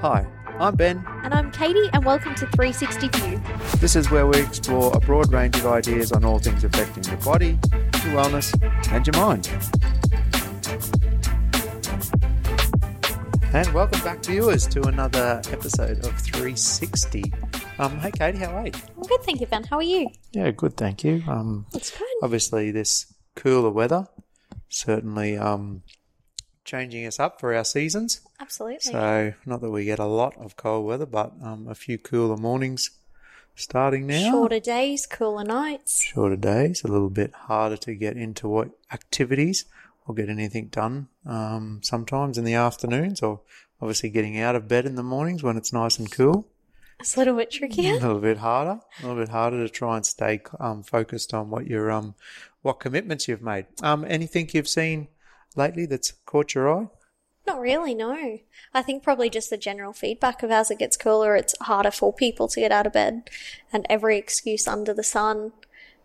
Hi, I'm Ben. And I'm Katie, and welcome to 360 View. This is where we explore a broad range of ideas on all things affecting your body, your wellness, and your mind. And welcome back, viewers, to another episode of 360. Um, hey, Katie, how are you? I'm good, thank you, Ben. How are you? Yeah, good, thank you. Um, It's good. obviously, this cooler weather certainly um, changing us up for our seasons. Absolutely. So, not that we get a lot of cold weather, but um, a few cooler mornings starting now. Shorter days, cooler nights. Shorter days, a little bit harder to get into what activities or get anything done um, sometimes in the afternoons, or obviously getting out of bed in the mornings when it's nice and cool. It's a little bit trickier. A little bit harder, a little bit harder to try and stay um, focused on what your um, what commitments you've made. Um, anything you've seen lately that's caught your eye? Not really, no. I think probably just the general feedback of as it gets cooler, it's harder for people to get out of bed, and every excuse under the sun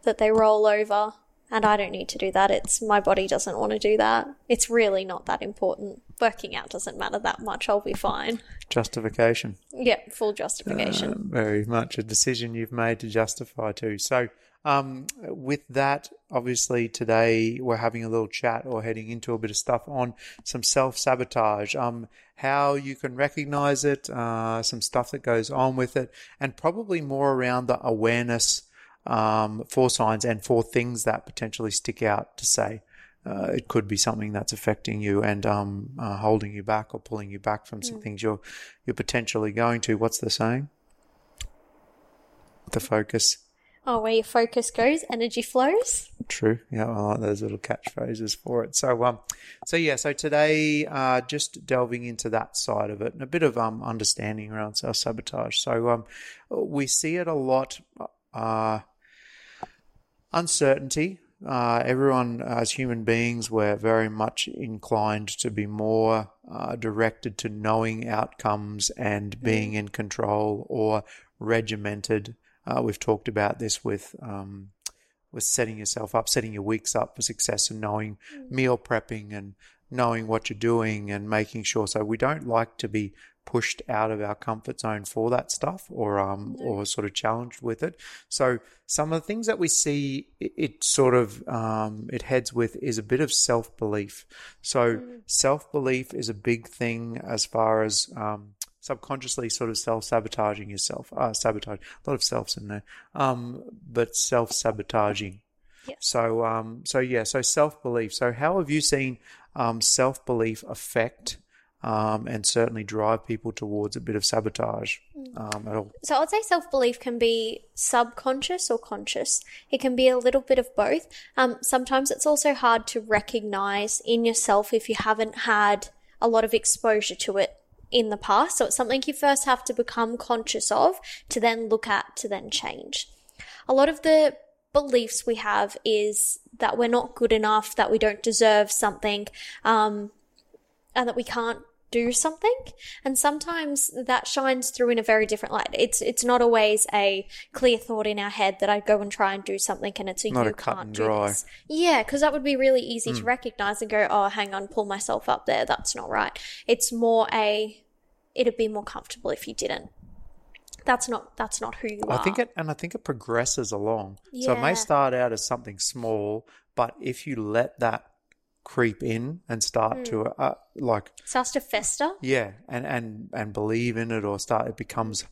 that they roll over. And I don't need to do that. It's my body doesn't want to do that. It's really not that important. Working out doesn't matter that much. I'll be fine. Justification. Yep, full justification. Uh, very much a decision you've made to justify too. So, um, with that, obviously today we're having a little chat or heading into a bit of stuff on some self sabotage, um, how you can recognize it, uh, some stuff that goes on with it, and probably more around the awareness um, for signs and for things that potentially stick out to say. Uh, it could be something that's affecting you and um, uh, holding you back or pulling you back from some things you're you're potentially going to. What's the saying? The focus. Oh, where your focus goes, energy flows. True. Yeah, I like those little catchphrases for it. So, um, so yeah, so today, uh, just delving into that side of it and a bit of um understanding around self sabotage. So, um, we see it a lot. Uh, uncertainty. Uh, everyone, as human beings, we're very much inclined to be more uh, directed to knowing outcomes and being in control or regimented. Uh, we've talked about this with um, with setting yourself up, setting your weeks up for success, and knowing meal prepping and knowing what you're doing and making sure. So we don't like to be pushed out of our comfort zone for that stuff or um or sort of challenged with it. So some of the things that we see it, it sort of um it heads with is a bit of self belief. So self belief is a big thing as far as um subconsciously sort of self sabotaging yourself. Uh, sabotage a lot of selves in there. Um, but self sabotaging. Yes. So um so yeah so self belief. So how have you seen um self belief affect um, and certainly drive people towards a bit of sabotage um, at all. So I'd say self belief can be subconscious or conscious. It can be a little bit of both. Um, sometimes it's also hard to recognize in yourself if you haven't had a lot of exposure to it in the past. So it's something you first have to become conscious of to then look at to then change. A lot of the beliefs we have is that we're not good enough, that we don't deserve something, um, and that we can't do something. And sometimes that shines through in a very different light. It's it's not always a clear thought in our head that I go and try and do something and it's a Not you a cut can't and do dry. Hmm. this. Yeah, because that would be really easy to recognize and go, oh, hang on, pull myself up there. That's not right. It's more a it'd be more comfortable if you didn't. That's not that's not who you I are. I think it, and I think it progresses along. So it may start out as something small, but if you let that creep in and start to Hmm. uh, like starts to fester. yeah, and and and believe in it or start, it becomes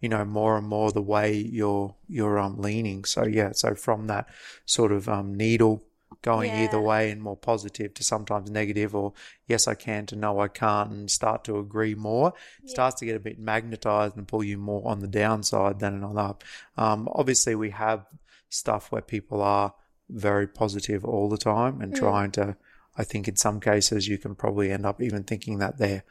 you know more and more the way you're you're um leaning. So yeah, so from that sort of um needle going either way and more positive to sometimes negative or yes I can to no I can't and start to agree more it starts to get a bit magnetized and pull you more on the downside than on the up. Um, obviously we have stuff where people are very positive all the time and trying to I think in some cases you can probably end up even thinking that they're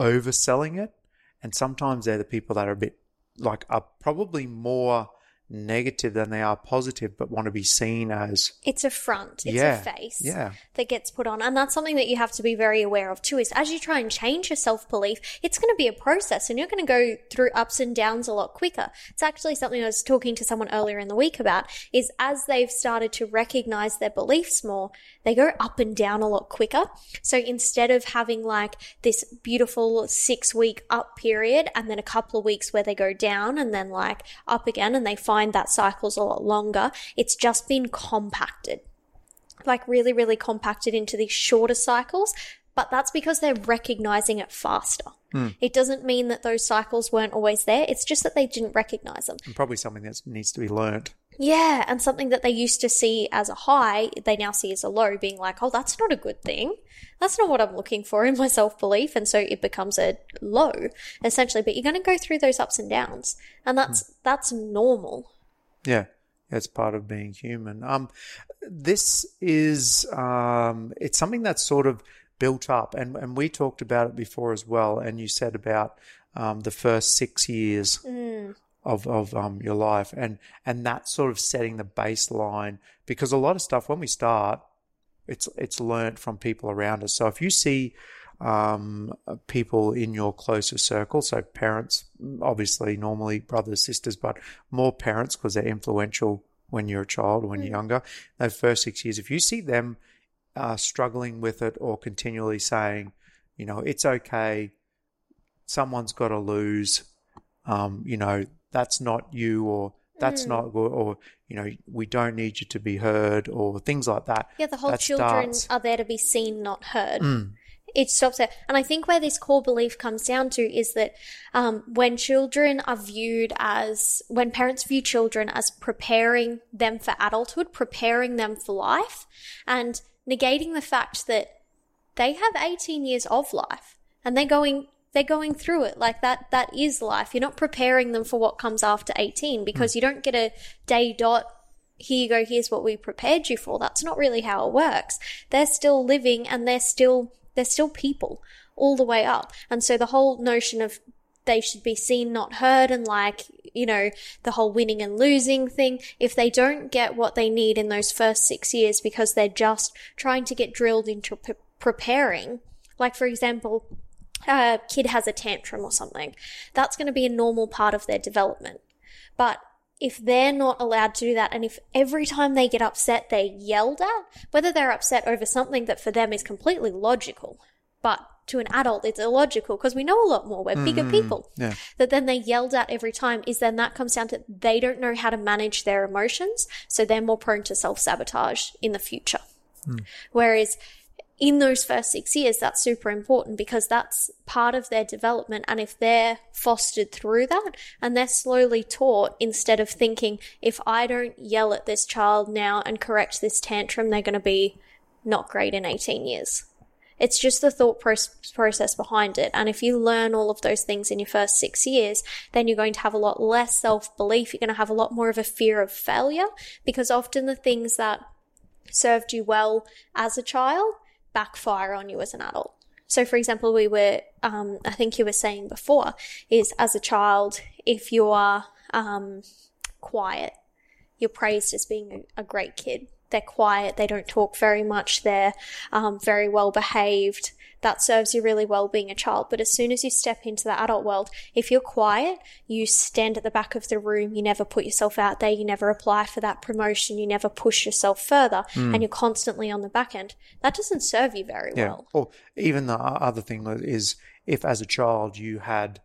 overselling it. And sometimes they're the people that are a bit like are probably more negative than they are positive but want to be seen as It's a front. It's Yeah, a face. yeah. That gets put on. And that's something that you have to be very aware of too is as you try and change your self belief, it's going to be a process and you're going to go through ups and downs a lot quicker. It's actually something I was talking to someone earlier in the week about is as they've started to recognize their beliefs more, they go up and down a lot quicker. So instead of having like this beautiful six week up period and then a couple of weeks where they go down and then like up again and they find that cycle's a lot longer, it's just been compacted. Like really, really compacted into these shorter cycles but that's because they're recognizing it faster. Mm. It doesn't mean that those cycles weren't always there. It's just that they didn't recognize them. And probably something that needs to be learnt. Yeah, and something that they used to see as a high, they now see as a low, being like, oh, that's not a good thing. That's not what I'm looking for in my self belief. And so it becomes a low, essentially. But you're going to go through those ups and downs, and that's mm. that's normal. Yeah, it's part of being human. Um, this is um, it's something that's sort of built up. And, and we talked about it before as well. And you said about um, the first six years mm. of, of um, your life and, and that sort of setting the baseline because a lot of stuff when we start, it's, it's learned from people around us. So if you see, um, people in your closer circle. So parents, obviously, normally brothers, sisters, but more parents because they're influential when you're a child, when mm. you're younger. Those first six years, if you see them uh, struggling with it or continually saying, you know, it's okay, someone's got to lose, um, you know, that's not you or that's mm. not good or you know we don't need you to be heard or things like that yeah the whole that children starts. are there to be seen not heard mm. It stops there and i think where this core belief comes down to is that um, when children are viewed as when parents view children as preparing them for adulthood preparing them for life and negating the fact that they have 18 years of life and they're going they're going through it. Like that that is life. You're not preparing them for what comes after 18 because mm. you don't get a day dot here you go here's what we prepared you for. That's not really how it works. They're still living and they're still they're still people all the way up and so the whole notion of they should be seen, not heard, and like, you know, the whole winning and losing thing. If they don't get what they need in those first six years because they're just trying to get drilled into pre- preparing, like, for example, a kid has a tantrum or something, that's going to be a normal part of their development. But if they're not allowed to do that, and if every time they get upset, they're yelled at, whether they're upset over something that for them is completely logical, but to an adult, it's illogical because we know a lot more. We're mm, bigger people. Yeah. That then they yelled at every time is then that comes down to they don't know how to manage their emotions. So they're more prone to self sabotage in the future. Mm. Whereas in those first six years, that's super important because that's part of their development. And if they're fostered through that and they're slowly taught instead of thinking, if I don't yell at this child now and correct this tantrum, they're going to be not great in 18 years. It's just the thought process behind it. And if you learn all of those things in your first six years, then you're going to have a lot less self belief. You're going to have a lot more of a fear of failure because often the things that served you well as a child backfire on you as an adult. So, for example, we were, um, I think you were saying before, is as a child, if you are um, quiet, you're praised as being a, great kid they're quiet, they don't talk very much, they're um, very well behaved. That serves you really well being a child. But as soon as you step into the adult world, if you're quiet, you stand at the back of the room, you never put yourself out there, you never apply for that promotion, you never push yourself further, mm. and you're constantly on the back end. That doesn't serve you very yeah. well. Or even the other thing is if as a child you had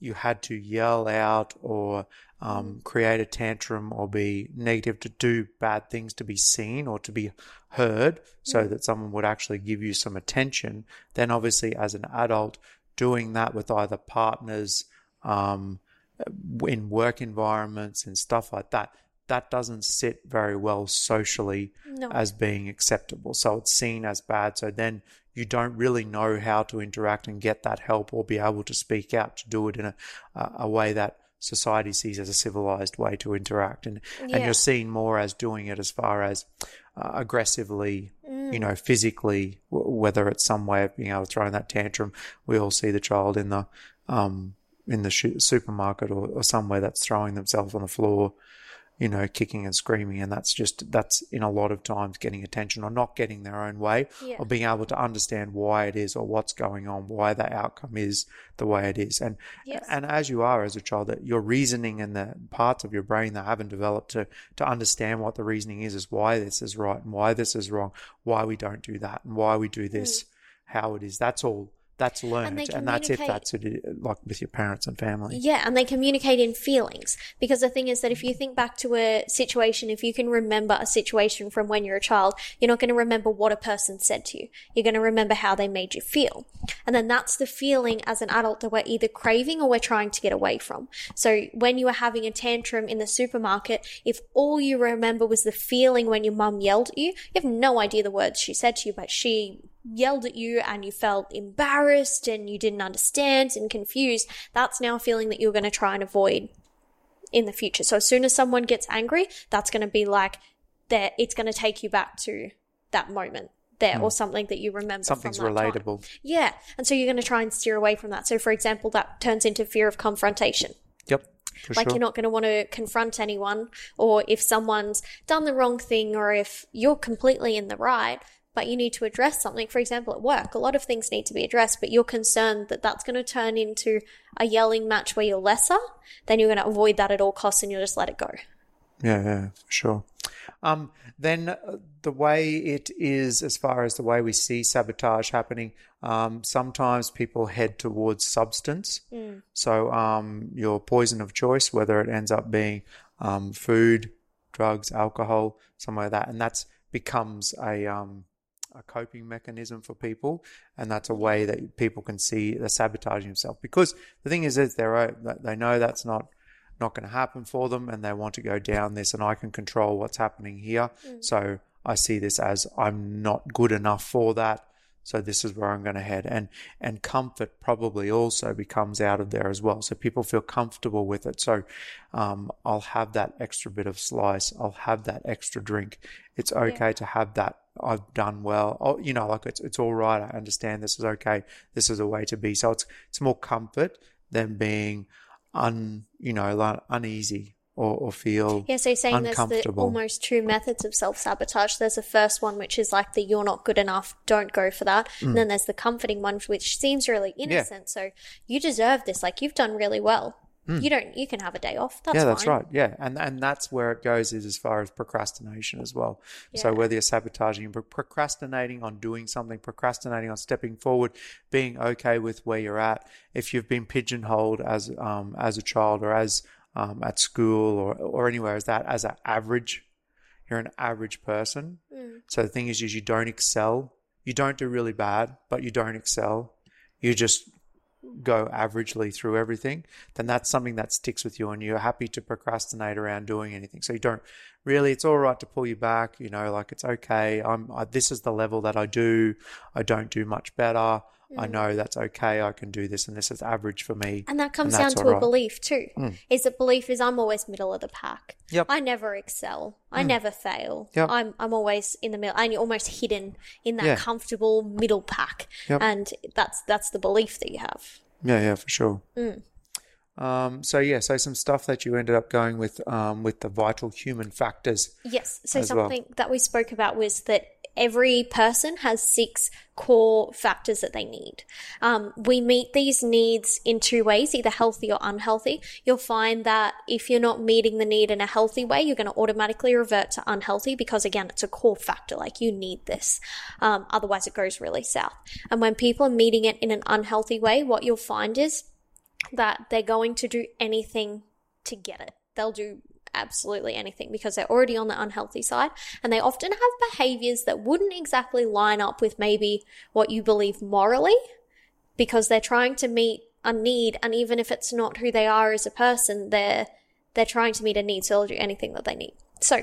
you had to yell out or um, create a tantrum or be negative to do bad things to be seen or to be heard so that someone would actually give you some attention, then obviously as an adult, doing that with either partners, um, in work environments and stuff like that, that doesn't sit very well socially no. as being acceptable. So it's seen as bad. So then you don't really know how to interact and get that help or be able to speak out to do it in a, a way that society sees as a civilized way to interact and yeah. and you're seen more as doing it as far as uh, aggressively mm. you know physically w- whether it's some way of being able to throw in that tantrum we all see the child in the um in the sh- supermarket or, or somewhere that's throwing themselves on the floor you know, kicking and screaming. And that's just, that's in a lot of times getting attention or not getting their own way Yeah. or being able to understand why it is or what's going on, why the outcome is the way it is. And, Yes. and as you are as a child, that your reasoning and the parts of your brain that haven't developed to, to understand what the reasoning is, is why this is right and why this is wrong, why we don't do that and why we do hmm. this, how it is. That's all. That's learned, they and, that's if that's it, like with your parents and family. Yeah, and they communicate in feelings. Because the thing is that if you think back to a situation, if you can remember a situation from when you're a child, you're not going to remember what a person said to you. You're going to remember how they made you feel. And then that's the feeling as an adult that we're either craving or we're trying to get away from. So when you were having a tantrum in the supermarket, if all you remember was the feeling when your mum yelled at you, you have no idea the words she said to you, but she yelled at you and you felt embarrassed and you didn't understand and confused, that's now a feeling that you're going to try and avoid in the future. So as soon as someone gets angry, that's going to be like that. It's going to take you back to that moment there or something that you remember. Hmm. Something's that time. relatable. Yeah, and so you're going to try and steer away from that. So, for example, that turns into fear of confrontation. Yep. For Like sure. you're not going to want to confront anyone, or if someone's done the wrong thing, or if you're completely in the right, but you need to address something. For example, at work, a lot of things need to be addressed, but you're concerned that that's going to turn into a yelling match where you're lesser. Then you're going to avoid that at all costs, and you'll just let it go. Yeah, yeah, for sure. Um, then uh, the way it is, as far as the way we see sabotage happening, um, sometimes people head towards substance. So um, your poison of choice, whether it ends up being um, food, drugs, alcohol, something like that, and that's becomes a um, a coping mechanism for people, and that's a way that people can see the sabotaging themselves. Because the thing is, is they're they know that's not not going to happen for them and they want to go down this and I can control what's happening here. So I see this as I'm not good enough for that. So this is where I'm going to head. And, and comfort probably also becomes out of there as well. So people feel comfortable with it. So, um, I'll have that extra bit of slice. I'll have that extra drink. It's okay to have that. I've done well. Oh, you know, like it's, it's all right. I understand this is okay. This is a way to be. So it's, it's more comfort than being un, you know, like uneasy or, or feel Yeah, so you're saying there's the almost two methods of self sabotage. There's the first one, which is like the you're not good enough, don't go for that. Mm. And then there's the comforting one, which seems really innocent. So you deserve this. Like you've done really well. You don't, you can have a day off. That's Mm. yeah, that's fine. right. Yeah, and and that's where it goes is as far as procrastination as well. So whether you're sabotaging, but procrastinating on doing something, procrastinating on stepping forward, being okay with where you're at. If you've been pigeonholed as um as a child or as um at school or or anywhere as that as an average, you're an average person. Mm. So the thing is, is you don't excel. You don't do really bad, but you don't excel. You just go averagely through everything, then that's something that sticks with you and you're happy to procrastinate around doing anything. So you don't really, it's all right to pull you back, you know, like it's okay. I'm, I, this is the level that I do. I don't do much better. I Mm. know that's okay. I can do this and this is average for me. And that comes And down to a right. belief too. Is that belief is I'm always middle of the pack. Yep. I never excel. I never fail. Yep. I'm I'm always in the middle. I'm almost hidden in that Yeah. comfortable middle pack. Yep. And that's that's the belief that you have. Yeah, yeah, for sure. Mm. Um, so yeah, so some stuff that you ended up going with, um, with the vital human factors. Yes. So as well. something that we spoke about was that every person has six core factors that they need. Um, we meet these needs in two ways, either healthy or unhealthy. You'll find that if you're not meeting the need in a healthy way, you're going to automatically revert to unhealthy because again, it's a core factor. Like you need this. Um, otherwise it goes really south. And when people are meeting it in an unhealthy way, what you'll find is that they're going to do anything to get it. They'll do absolutely anything because they're already on the unhealthy side and they often have behaviors that wouldn't exactly line up with maybe what you believe morally because they're trying to meet a need and even if it's not who they are as a person they're they're trying to meet a need so they'll do anything that they need so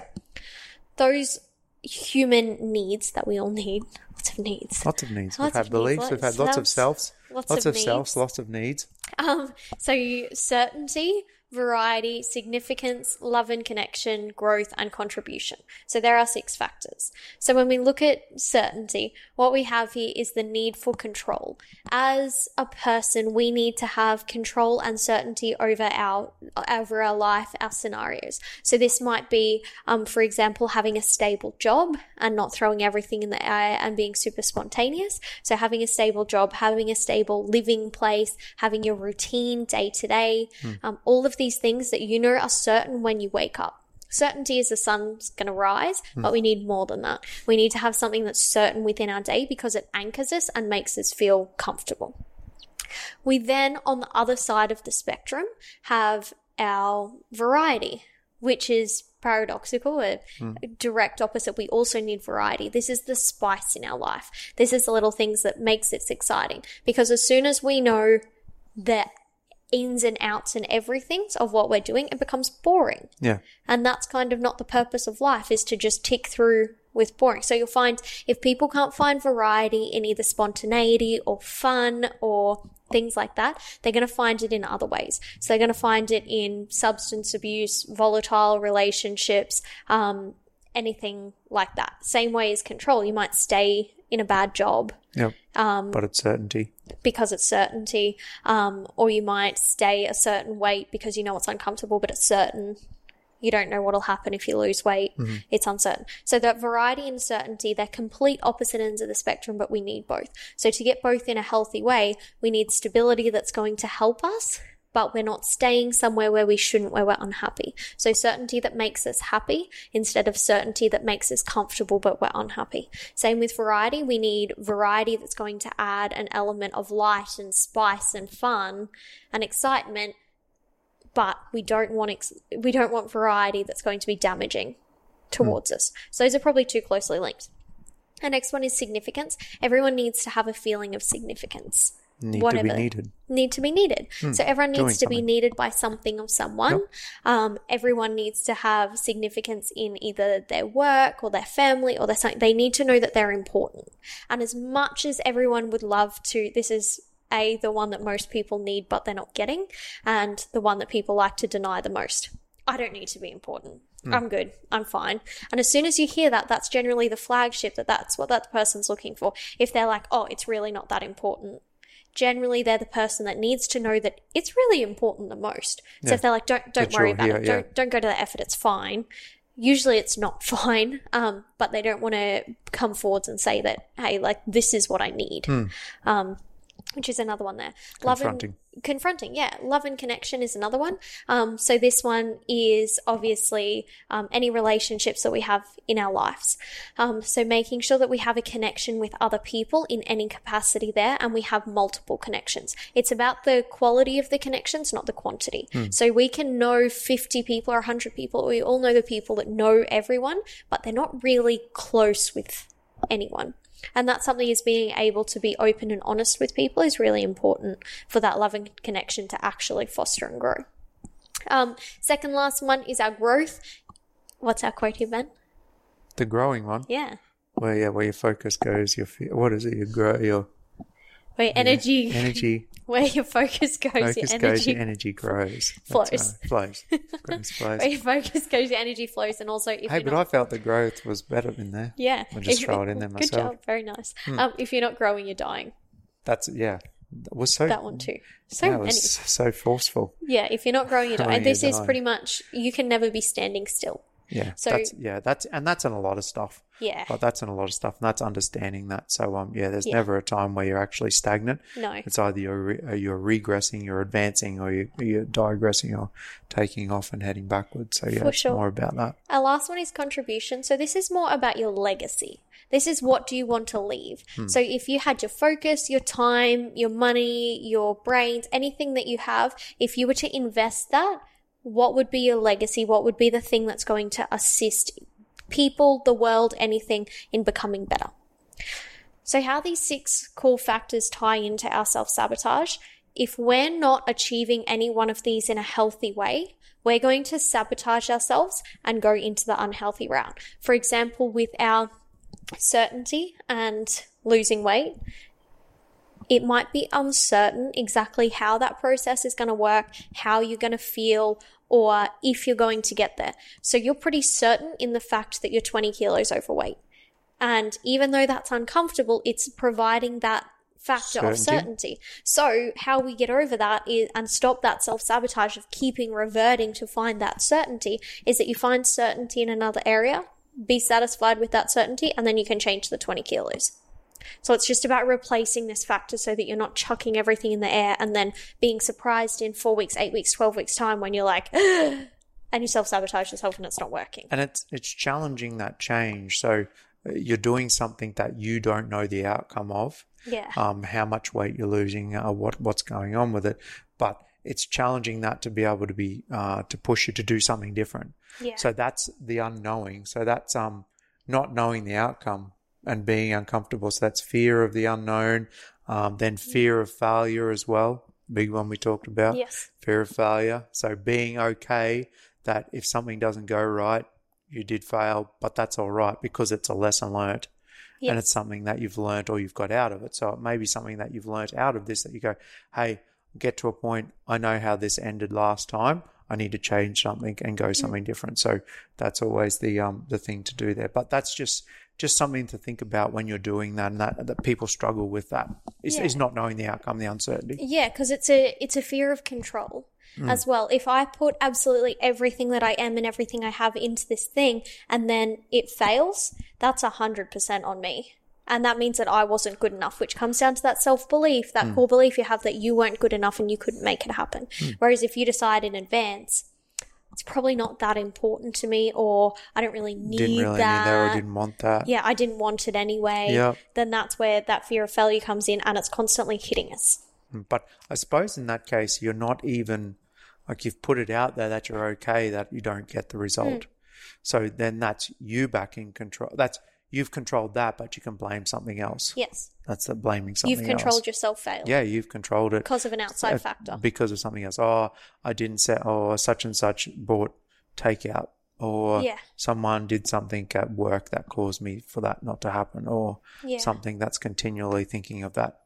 those human needs that we all need lots of needs Lots of needs. Lots we've had of needs, beliefs. We've had lots of selves. lots Lots of of selves. Lots of needs. Um, so certainty variety, significance, love and connection, growth, and contribution. So there are six factors. So when we look at certainty, what we have here is the need for control. As a person, we need to have control and certainty over our over our life, our scenarios. So this might be, um, for example, having a stable job and not throwing everything in the air and being super spontaneous. So having a stable job, having a stable living place, having your routine day to day, um, all of these things that you know are certain when you wake up. Certainty is the sun's going to rise, hmm. but we need more than that. We need to have something that's certain within our day because it anchors us and makes us feel comfortable. We then, on the other side of the spectrum, have our variety, which is paradoxical, a hmm. direct opposite. We also need variety. This is the spice in our life. This is the little things that makes it exciting. Because as soon as we know the ins and outs and everything of what we're doing, it becomes boring. Yeah. And that's kind of not the purpose of life is to just tick through with boring. So you'll find if people can't find variety in either spontaneity or fun or things like that, they're going to find it in other ways. So they're going to find it in substance abuse, volatile relationships, um, anything like that. Same way as control. You might stay in a bad job Yep. Um, but it's certainty. because it's certainty, um, or you might stay a certain weight because you know it's uncomfortable, but it's certain. You don't know what'll happen if you lose weight. It's uncertain. So that variety and certainty, they're complete opposite ends of the spectrum, but we need both. So to get both in a healthy way, we need stability that's going to help us, but we're not staying somewhere where we shouldn't, where we're unhappy. So certainty that makes us happy instead of certainty that makes us comfortable, but we're unhappy. Same with variety. We need variety that's going to add an element of light and spice and fun and excitement, but we don't want ex- we don't want variety that's going to be damaging towards us. So those are probably too closely linked. The next one is significance. Everyone needs to have a feeling of significance. Need Whatever. to be needed. Need to be needed. So everyone needs to be needed by something or someone. Um, everyone needs to have significance in either their work or their family or their something. They need to know that they're important. And as much as everyone would love to, this is a the one that most people need but they're not getting, and the one that people like to deny the most. I don't need to be important. I'm good. I'm fine. And as soon as you hear that, that's generally the flagship that that's what that person's looking for. If they're like, oh, it's really not that important, generally they're the person that needs to know that it's really important the most. So if they're like, don't don't That worry about here, it, yeah. don't don't go to the effort, it's fine. Usually it's not fine, um, but they don't want to come forwards and say that, hey, like this is what I need. Um, which is another one there. Love Hmm. Confronting. and confronting, yeah. Love and connection is another one. Um, so this one is obviously um, any relationships that we have in our lives. Um, so making sure that we have a connection with other people in any capacity there, and we have multiple connections. It's about the quality of the connections, not the quantity. So we can know 50 people or 100 people. We all know the people that know everyone, but they're not really close with anyone. And that's something is being able to be open and honest with people is really important for that love and connection to actually foster and grow. Um, second last one is our growth. What's our quote here, Ben? The growing one. Yeah. Where yeah, where your focus goes, your what is it? Your grow your Where energy, energy where your focus goes, focus your goes, energy your energy grows. flows. Flows. grows, flows. where your focus goes, your energy flows, and also if Hey, you're but not, I felt the growth was better in there. yeah, I'll just if- throw it in there myself. Hmm. job, very nice. Um, if you're not growing, you're dying. That's yeah. That was so That one too. So that was so forceful. Yeah, if you're not growing, you're dying. Growing, this you're is dying. pretty much you can never be standing still. Yeah. So- that's yeah, that's and that's in a lot of stuff. Yeah. Like that's in a lot of stuff, and that's understanding that. So um, yeah, there's Yeah. never a time where you're actually stagnant. No. It's either you're re- uh, you're regressing, you're advancing, or you, you're digressing or taking off and heading backwards. So yeah, For it's sure. more about that. Our last one is contribution. So this is more about your legacy. This is what do you want to leave. So if you had your focus, your time, your money, your brains, anything that you have, if you were to invest that, what would be your legacy? What would be the thing that's going to assist people, the world, anything in becoming better? So, how these six core factors tie into our self sabotage, if we're not achieving any one of these in a healthy way, we're going to sabotage ourselves and go into the unhealthy route. For example, with our certainty and losing weight, it might be uncertain exactly how that process is going to work, how you're going to feel, or if you're going to get there. So you're pretty certain in the fact that you're 20 kilos overweight. And even though that's uncomfortable, it's providing that factor of Certainty. certainty. So how we get over that is and stop that self-sabotage of keeping reverting to find that certainty is that you find certainty in another area, be satisfied with that certainty, and then you can change the 20 kilos. So it's just about replacing this factor so that you're not chucking everything in the air and then being surprised in four weeks, eight weeks, 12 weeks time when you're like, and you self sabotage yourself and it's not working. and it's it's challenging that change. So uh, you're doing something that you don't know the outcome of. Yeah. um, how much weight you're losing, uh, what what's going on with it. But it's challenging that to be able to be uh, to push you to do something different. Yeah. So that's the unknowing. So that's um not knowing the outcome and being uncomfortable. So that's fear of the unknown. Um, then fear of failure as well. Big one we talked about. Yes. Fear of failure. So being okay that if something doesn't go right, you did fail, but that's all right because it's a lesson learnt and it's something that you've learnt or you've got out of it. So it may be something that you've learnt out of this that you go, hey, get to a point. I know how this ended last time. I need to change something and go something different. So that's always the um the thing to do there. But that's just just something to think about when you're doing that, and that that people struggle with that is, Yeah. is not knowing the outcome, the uncertainty. Yeah, because it's a it's a fear of control Hmm. as well. If I put absolutely everything that I am and everything I have into this thing, and then it fails, that's a hundred percent on me, and that means that I wasn't good enough, which comes down to that self belief, that Hmm. core belief you have that you weren't good enough and you couldn't make it happen. Whereas if you decide in advance. It's probably not that important to me, or I don't really need Didn't really that. need that or didn't want that. yeah, I didn't want it anyway. Yep. Then that's where that fear of failure comes in, and it's constantly hitting us. But I suppose in that case, you're not even like you've put it out there that you're okay that you don't get the result. Hmm. So then that's you back in control. That's you've controlled that, but you can blame something else. Yes. That's the blaming something You've controlled else. your self fail Yeah, you've controlled it because of an outside uh, factor. because of something else. Oh, I didn't say. Oh, such and such bought takeout, or Yeah. someone did something at work that caused me for that not to happen, or Yeah. something that's continually thinking of that,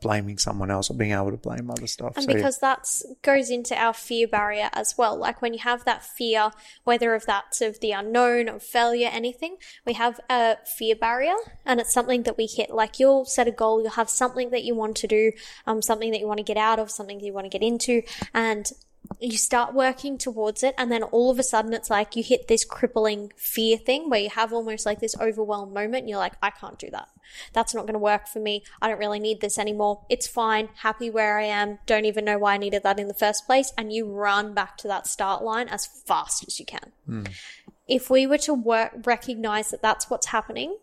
blaming someone else or being able to blame other stuff. And So, yeah. because that's goes into our fear barrier as well. Like when you have that fear, whether of that's of the unknown, of failure, anything, we have a fear barrier and it's something that we hit. Like you'll set a goal, you'll have something that you want to do, um, something that you want to get out of, something that you want to get into, and you start working towards it and then all of a sudden it's like you hit this crippling fear thing where you have almost like this overwhelmed moment and you're like i can't do that. That's not going to work for me. I don't really need this anymore. It's fine. Happy where i am. Don't even know why i needed that in the first place. And you run back to that start line as fast as you can. Hmm. If we were to work recognize that that's what's happening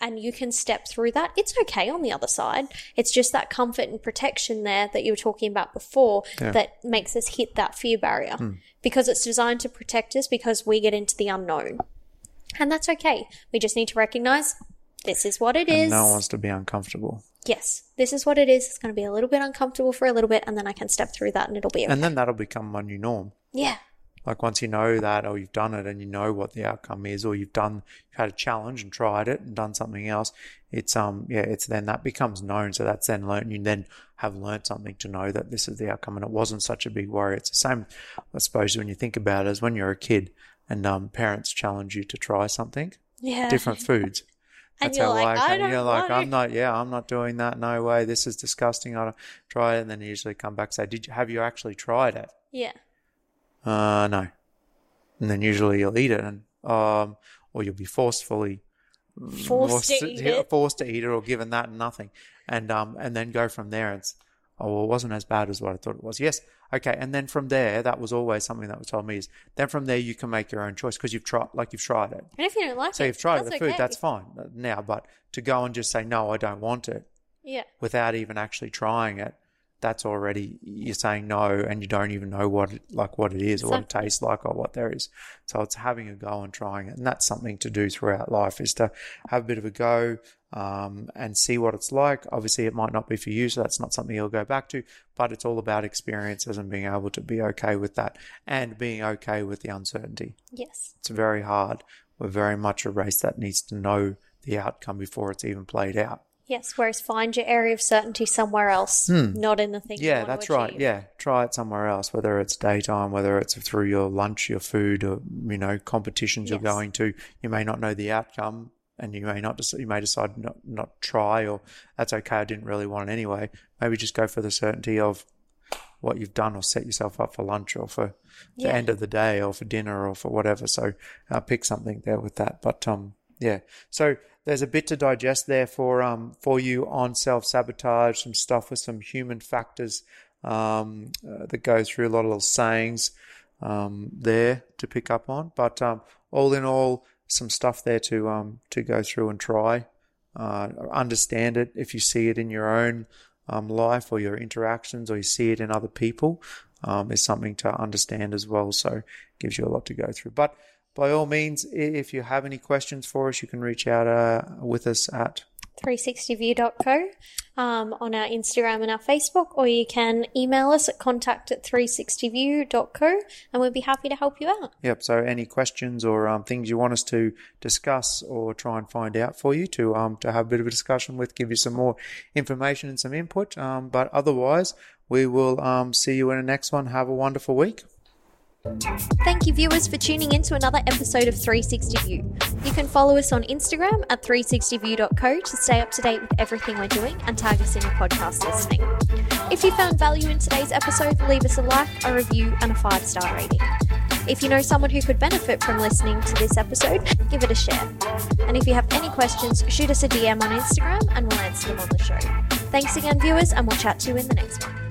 and you can step through that, it's okay on the other side. It's just that comfort and protection there that you were talking about before that makes us hit that fear barrier hmm. because it's designed to protect us because we get into the unknown. And that's okay. We just need to recognize this is what it is. no one wants to be uncomfortable. yes, this is what it is. It's going to be a little bit uncomfortable for a little bit, and then I can step through that and it'll be okay. And then that'll become my new norm. yeah. Like once you know that, or you've done it and you know what the outcome is, or you've done, you've had a challenge and tried it and done something else. It's um, yeah, it's then that becomes known. So that's then learned. You then have learned something to know that this is the outcome, and it wasn't such a big worry. It's the same, I suppose, when you think about it, as when you're a kid and um, parents challenge you to try something, Yeah. different foods. And That's you're how like, life. I and you're like, I'm not. Yeah, I'm not doing that. No way. This is disgusting. I don't try it, and then you usually come back and say, "Did you have you actually tried it?" Yeah. Uh, no. And then usually you'll eat it, and um, or you'll be forcefully Forced to eat it. forced to eat it, or given that and nothing, and um, and then go from there. And it's, oh, well, it wasn't as bad as what I thought it was. Yes, okay. And then from there, that was always something that was told me is then from there you can make your own choice because you've tried, like you've tried it. And if you don't like So it, so you've tried the food, okay. that's fine now. But to go and just say no, I don't want it, Yeah. without even actually trying it, that's already you're saying no, and you don't even know what like what it is or what it tastes like or what there is. So it's having a go and trying it, and that's something to do throughout life is to have a bit of a go um, and see what it's like. Obviously, it might not be for you, so that's not something you'll go back to. But it's all about experiences and being able to be okay with that and being okay with the uncertainty. Yes. It's very hard. We're very much a race that needs to know the outcome before it's even played out. Yes, whereas find your area of certainty somewhere else, not in the thing. you Hmm. Yeah, that's right. Yeah, try it somewhere else, whether it's daytime, whether it's through your lunch, your food, or you know competitions you're going to. You may not know the outcome, and you may not. You may decide not not try, or that's okay. I didn't really want it anyway. Maybe just go for the certainty of what you've done, or set yourself up for lunch, or for the Yeah. end of the day, or for dinner, or for whatever. So uh, pick something there with that. But um, yeah. So there's a bit to digest there for um for you on self sabotage, some stuff with some human factors um, uh, that go through a lot of little sayings um, there to pick up on. But um, all in all, some stuff there to um, to go through and try, uh, understand it if you see it in your own um, life or your interactions, or you see it in other people, is something to understand as well. So gives you a lot to go through. But by all means, if you have any questions for us, you can reach out uh, with us at 360view.co um, on our Instagram and our Facebook, or you can email us at contact at 360view.co and we'd be happy to help you out. Yep. So any questions or um, things you want us to discuss or try and find out for you to um, to have a bit of a discussion with, give you some more information and some input. Um, but otherwise, we will um, see you in the next one. Have a wonderful week. Thank you, viewers, for tuning in to another episode of 360 View. You can follow us on Instagram at 360view.co to stay up to date with everything we're doing and tag us in your podcast listening. If you found value in today's episode, leave us a like, a review, and a five star rating. If you know someone who could benefit from listening to this episode, give it a share. And if you have any questions, shoot us a DM on Instagram and we'll answer them on the show. Thanks again, viewers, and we'll chat to you in the next one.